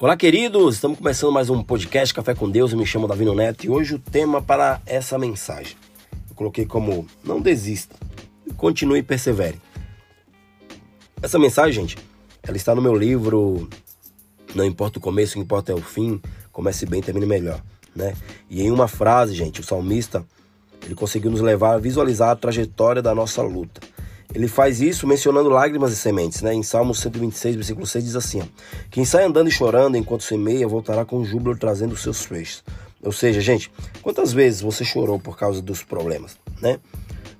Olá, queridos! Estamos começando mais um podcast Café com Deus. Eu me chamo Davino Neto e hoje o tema para essa mensagem eu coloquei como não desista, continue e persevere. Essa mensagem, gente, ela está no meu livro Não importa o começo, o que importa é o fim. Comece bem, termine melhor, né? E em uma frase, gente, o salmista ele conseguiu nos levar a visualizar a trajetória da nossa luta. Ele faz isso mencionando lágrimas e sementes, né? Em Salmo 126, versículo 6 diz assim: ó, Quem sai andando e chorando enquanto semeia voltará com júbilo trazendo os seus feixes. Ou seja, gente, quantas vezes você chorou por causa dos problemas, né?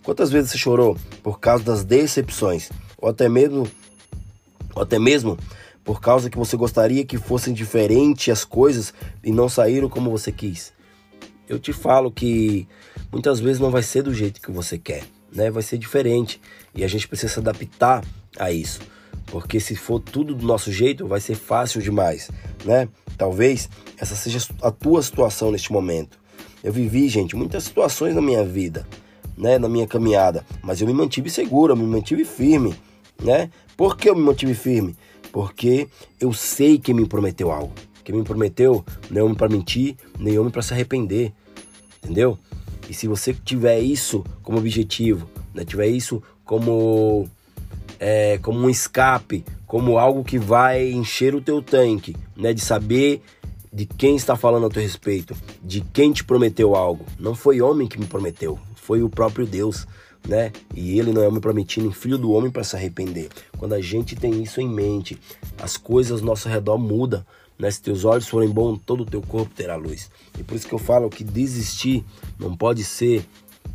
Quantas vezes você chorou por causa das decepções, ou até mesmo ou até mesmo por causa que você gostaria que fossem diferentes as coisas e não saíram como você quis? Eu te falo que muitas vezes não vai ser do jeito que você quer né, vai ser diferente e a gente precisa se adaptar a isso. Porque se for tudo do nosso jeito, vai ser fácil demais, né? Talvez essa seja a tua situação neste momento. Eu vivi, gente, muitas situações na minha vida, né, na minha caminhada, mas eu me mantive seguro, eu me mantive firme, né? Por que eu me mantive firme? Porque eu sei que me prometeu algo. Quem me prometeu não é homem para mentir, nem homem para se arrepender. Entendeu? E se você tiver isso como objetivo, né, tiver isso como, é, como um escape, como algo que vai encher o teu tanque, né, de saber de quem está falando a teu respeito, de quem te prometeu algo. Não foi homem que me prometeu, foi o próprio Deus, né? E ele não é homem prometido, nem filho do homem para se arrepender. Quando a gente tem isso em mente, as coisas ao nosso redor mudam. Né? Se teus olhos forem bons, todo o teu corpo terá luz. E por isso que eu falo que desistir não pode ser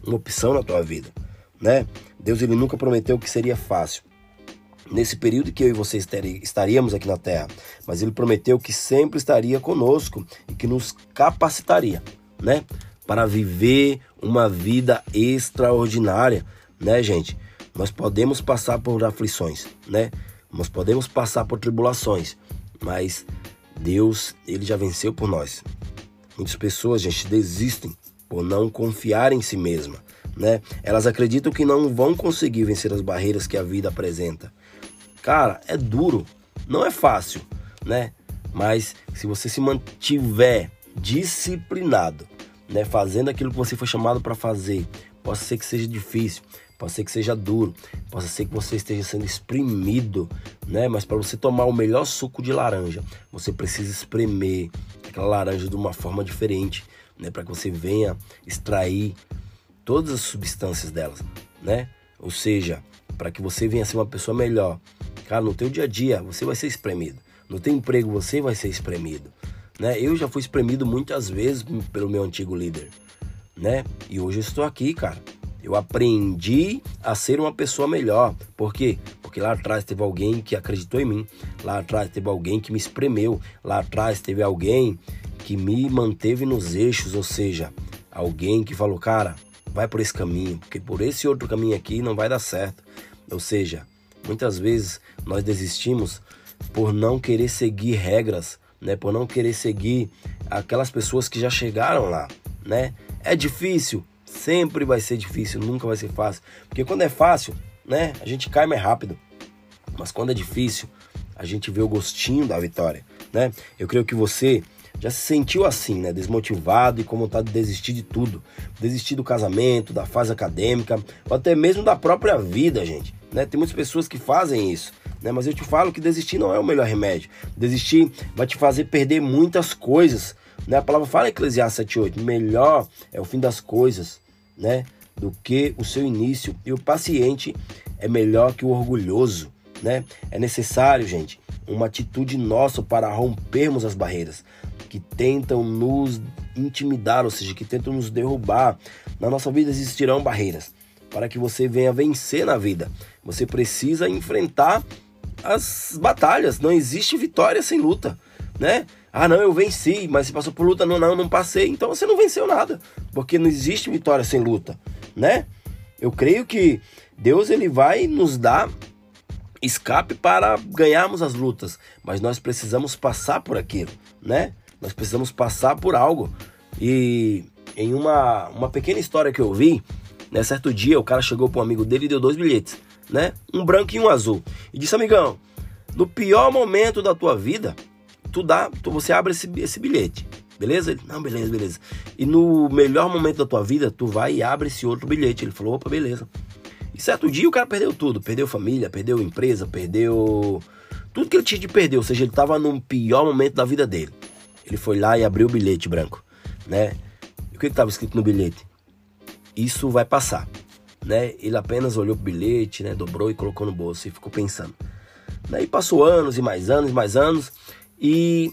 uma opção na tua vida, né? Deus ele nunca prometeu que seria fácil. Nesse período que eu e você estaríamos aqui na Terra, mas ele prometeu que sempre estaria conosco e que nos capacitaria, né, para viver uma vida extraordinária, né, gente? Nós podemos passar por aflições, né? Nós podemos passar por tribulações, mas Deus, ele já venceu por nós. Muitas pessoas, gente, desistem por não confiar em si mesma, né? Elas acreditam que não vão conseguir vencer as barreiras que a vida apresenta. Cara, é duro, não é fácil, né? Mas se você se mantiver disciplinado, né, fazendo aquilo que você foi chamado para fazer, pode ser que seja difícil, pode ser que seja duro, pode ser que você esteja sendo exprimido, né? Mas para você tomar o melhor suco de laranja, você precisa espremer aquela laranja de uma forma diferente, né? Para que você venha extrair todas as substâncias delas, né? Ou seja, para que você venha ser uma pessoa melhor. Cara, no teu dia a dia você vai ser espremido. No teu emprego você vai ser espremido, né? Eu já fui espremido muitas vezes pelo meu antigo líder, né? E hoje eu estou aqui, cara eu aprendi a ser uma pessoa melhor. Por quê? Porque lá atrás teve alguém que acreditou em mim. Lá atrás teve alguém que me espremeu. Lá atrás teve alguém que me manteve nos eixos, ou seja, alguém que falou, cara, vai por esse caminho, porque por esse outro caminho aqui não vai dar certo. Ou seja, muitas vezes nós desistimos por não querer seguir regras, né? Por não querer seguir aquelas pessoas que já chegaram lá, né? É difícil, Sempre vai ser difícil, nunca vai ser fácil. Porque quando é fácil, né, a gente cai mais rápido. Mas quando é difícil, a gente vê o gostinho da vitória, né? Eu creio que você já se sentiu assim, né? Desmotivado e com vontade de desistir de tudo. Desistir do casamento, da fase acadêmica, ou até mesmo da própria vida, gente. Né? Tem muitas pessoas que fazem isso. Né? Mas eu te falo que desistir não é o melhor remédio. Desistir vai te fazer perder muitas coisas. Né? A palavra fala em Eclesiastes 7,8: melhor é o fim das coisas né, do que o seu início. E o paciente é melhor que o orgulhoso, né? É necessário, gente, uma atitude nossa para rompermos as barreiras que tentam nos intimidar, ou seja, que tentam nos derrubar. Na nossa vida existirão barreiras para que você venha vencer na vida. Você precisa enfrentar as batalhas. Não existe vitória sem luta, né? Ah, não, eu venci, mas você passou por luta, não, não, não passei. Então você não venceu nada, porque não existe vitória sem luta, né? Eu creio que Deus ele vai nos dar escape para ganharmos as lutas, mas nós precisamos passar por aquilo, né? Nós precisamos passar por algo. E em uma, uma pequena história que eu vi, né, certo dia o cara chegou para um amigo dele e deu dois bilhetes, né? Um branco e um azul. E disse: "Amigão, no pior momento da tua vida, tu dá, tu, você abre esse, esse bilhete. Beleza? Ele, não, beleza, beleza. E no melhor momento da tua vida, tu vai e abre esse outro bilhete. Ele falou, opa, beleza. E certo dia o cara perdeu tudo. Perdeu família, perdeu empresa, perdeu tudo que ele tinha de perder. Ou seja, ele estava no pior momento da vida dele. Ele foi lá e abriu o bilhete branco, né? E o que estava escrito no bilhete? Isso vai passar, né? Ele apenas olhou pro bilhete, né? Dobrou e colocou no bolso e ficou pensando. Daí passou anos e mais anos e mais anos e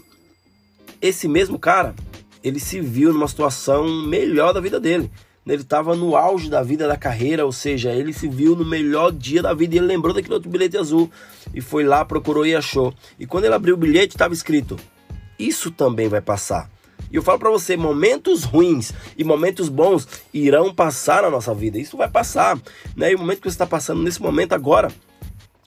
esse mesmo cara, ele se viu numa situação melhor da vida dele. Ele estava no auge da vida, da carreira, ou seja, ele se viu no melhor dia da vida e ele lembrou daquele outro bilhete azul e foi lá, procurou e achou. E quando ele abriu o bilhete, estava escrito: Isso também vai passar. E eu falo para você, momentos ruins e momentos bons irão passar na nossa vida. Isso vai passar, né? E o momento que você está passando nesse momento agora,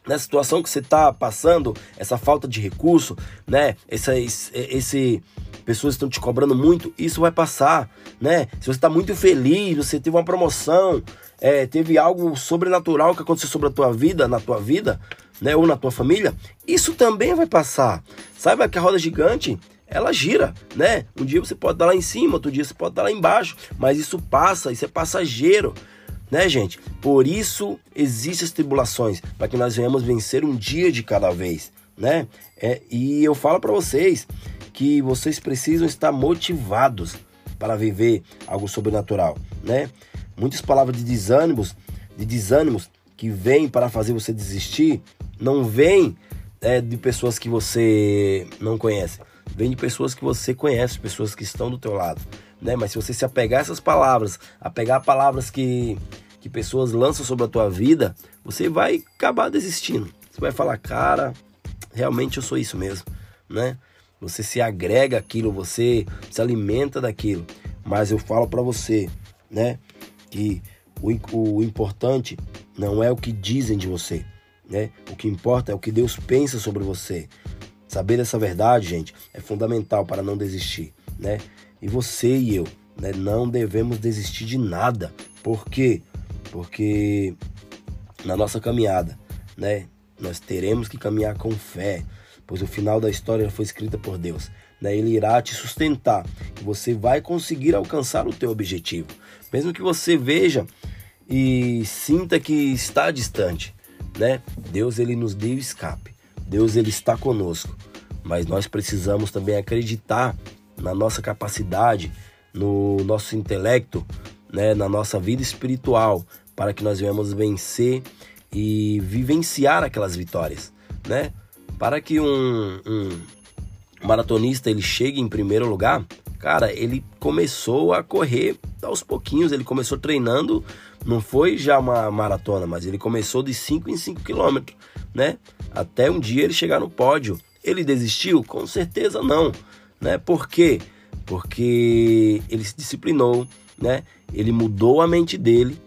na situação que você está passando, essa falta de recurso, né? Esse, esse pessoas estão te cobrando muito, isso vai passar, né? Se você está muito feliz, você teve uma promoção, é, teve algo sobrenatural que aconteceu sobre a tua vida, na tua vida, né? Ou na tua família, isso também vai passar. Saiba que a roda gigante ela gira, né? Um dia você pode estar lá em cima, outro dia você pode estar lá embaixo, mas isso passa, isso é passageiro né, gente? Por isso existem as tribulações, para que nós venhamos vencer um dia de cada vez, né? É, e eu falo para vocês que vocês precisam estar motivados para viver algo sobrenatural, né? Muitas palavras de desânimos, de desânimos que vêm para fazer você desistir, não vêm é, de pessoas que você não conhece, vem de pessoas que você conhece, pessoas que estão do teu lado, né? Mas se você se apegar a essas palavras, apegar a palavras que que pessoas lançam sobre a tua vida, você vai acabar desistindo. Você vai falar, cara, realmente eu sou isso mesmo, né? Você se agrega aquilo, você se alimenta daquilo. Mas eu falo para você, né, que o, o importante não é o que dizem de você, né? O que importa é o que Deus pensa sobre você. Saber essa verdade, gente, é fundamental para não desistir, né? E você e eu, né, não devemos desistir de nada. Por quê? porque na nossa caminhada, né, nós teremos que caminhar com fé, pois o final da história foi escrita por Deus. Né? Ele irá te sustentar e você vai conseguir alcançar o teu objetivo, mesmo que você veja e sinta que está distante, né? Deus ele nos deu escape. Deus ele está conosco, mas nós precisamos também acreditar na nossa capacidade, no nosso intelecto, né, na nossa vida espiritual, para que nós venhamos vencer e vivenciar aquelas vitórias, né? Para que um, um maratonista ele chegue em primeiro lugar, cara, ele começou a correr aos pouquinhos, ele começou treinando, não foi já uma maratona, mas ele começou de 5 em 5 quilômetros, né? Até um dia ele chegar no pódio. Ele desistiu? Com certeza não, né? Por quê? Porque ele se disciplinou, né? Ele mudou a mente dele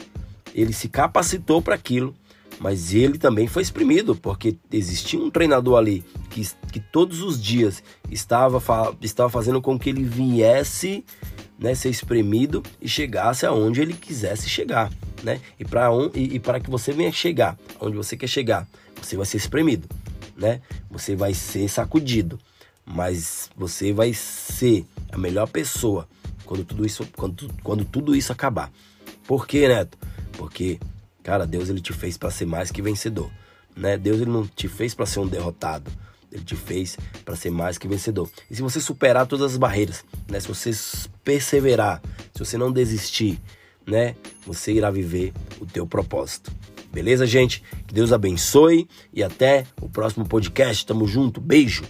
ele se capacitou para aquilo, mas ele também foi exprimido, porque existia um treinador ali que, que todos os dias estava, estava fazendo com que ele viesse né, ser espremido e chegasse aonde ele quisesse chegar. Né? E para e, e para que você venha chegar onde você quer chegar, você vai ser espremido, né? Você vai ser sacudido, mas você vai ser a melhor pessoa quando tudo isso quando, quando tudo isso acabar. Por quê, Neto? Porque, cara, Deus ele te fez para ser mais que vencedor, né? Deus ele não te fez para ser um derrotado. Ele te fez para ser mais que vencedor. E se você superar todas as barreiras, né? Se você perseverar, se você não desistir, né? Você irá viver o teu propósito. Beleza, gente? Que Deus abençoe e até o próximo podcast. Tamo junto. Beijo.